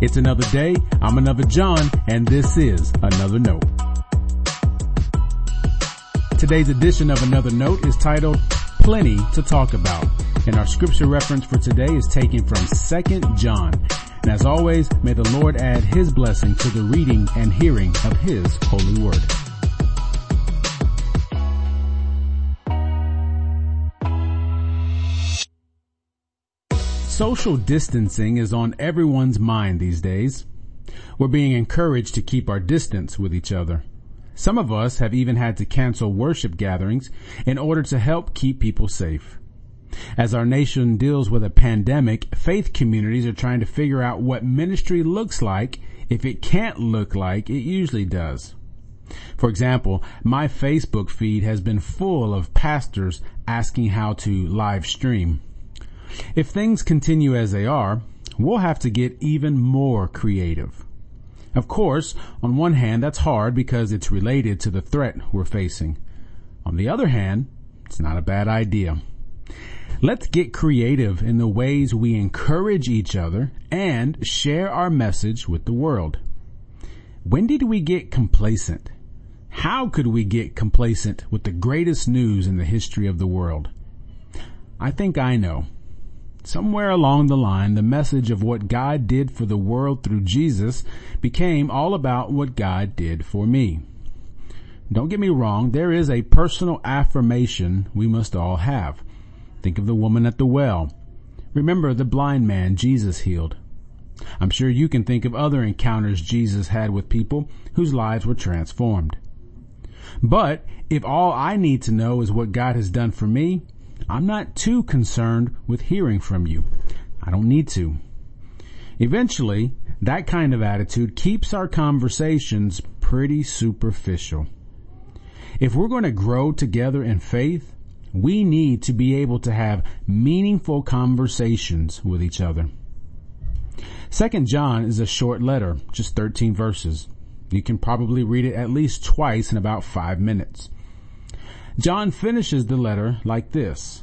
It's another day. I'm another John and this is another note. Today's edition of another note is titled Plenty to Talk About. And our scripture reference for today is taken from 2 John. And as always, may the Lord add his blessing to the reading and hearing of his holy word. Social distancing is on everyone's mind these days. We're being encouraged to keep our distance with each other. Some of us have even had to cancel worship gatherings in order to help keep people safe. As our nation deals with a pandemic, faith communities are trying to figure out what ministry looks like if it can't look like it usually does. For example, my Facebook feed has been full of pastors asking how to live stream. If things continue as they are, we'll have to get even more creative. Of course, on one hand, that's hard because it's related to the threat we're facing. On the other hand, it's not a bad idea. Let's get creative in the ways we encourage each other and share our message with the world. When did we get complacent? How could we get complacent with the greatest news in the history of the world? I think I know. Somewhere along the line, the message of what God did for the world through Jesus became all about what God did for me. Don't get me wrong, there is a personal affirmation we must all have. Think of the woman at the well. Remember the blind man Jesus healed. I'm sure you can think of other encounters Jesus had with people whose lives were transformed. But if all I need to know is what God has done for me, I'm not too concerned with hearing from you. I don't need to. Eventually, that kind of attitude keeps our conversations pretty superficial. If we're going to grow together in faith, we need to be able to have meaningful conversations with each other. Second John is a short letter, just 13 verses. You can probably read it at least twice in about five minutes. John finishes the letter like this.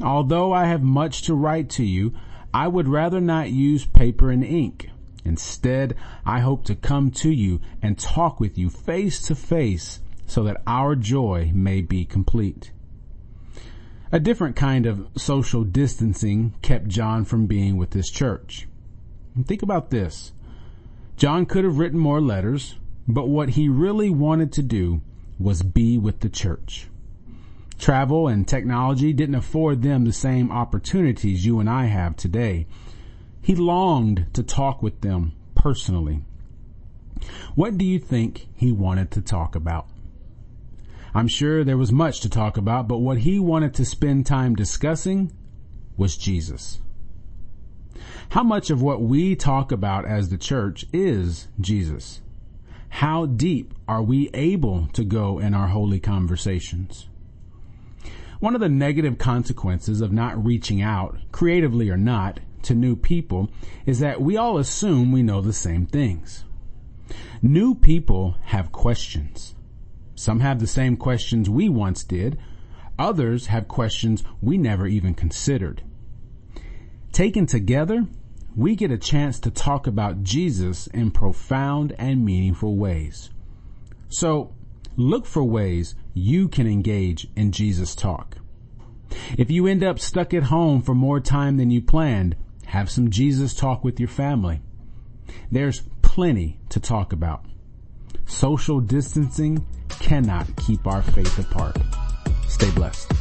Although I have much to write to you, I would rather not use paper and ink. Instead, I hope to come to you and talk with you face to face so that our joy may be complete. A different kind of social distancing kept John from being with his church. Think about this. John could have written more letters, but what he really wanted to do was be with the church. Travel and technology didn't afford them the same opportunities you and I have today. He longed to talk with them personally. What do you think he wanted to talk about? I'm sure there was much to talk about, but what he wanted to spend time discussing was Jesus. How much of what we talk about as the church is Jesus? How deep are we able to go in our holy conversations? One of the negative consequences of not reaching out, creatively or not, to new people is that we all assume we know the same things. New people have questions. Some have the same questions we once did. Others have questions we never even considered. Taken together, we get a chance to talk about Jesus in profound and meaningful ways. So look for ways you can engage in Jesus talk. If you end up stuck at home for more time than you planned, have some Jesus talk with your family. There's plenty to talk about. Social distancing cannot keep our faith apart. Stay blessed.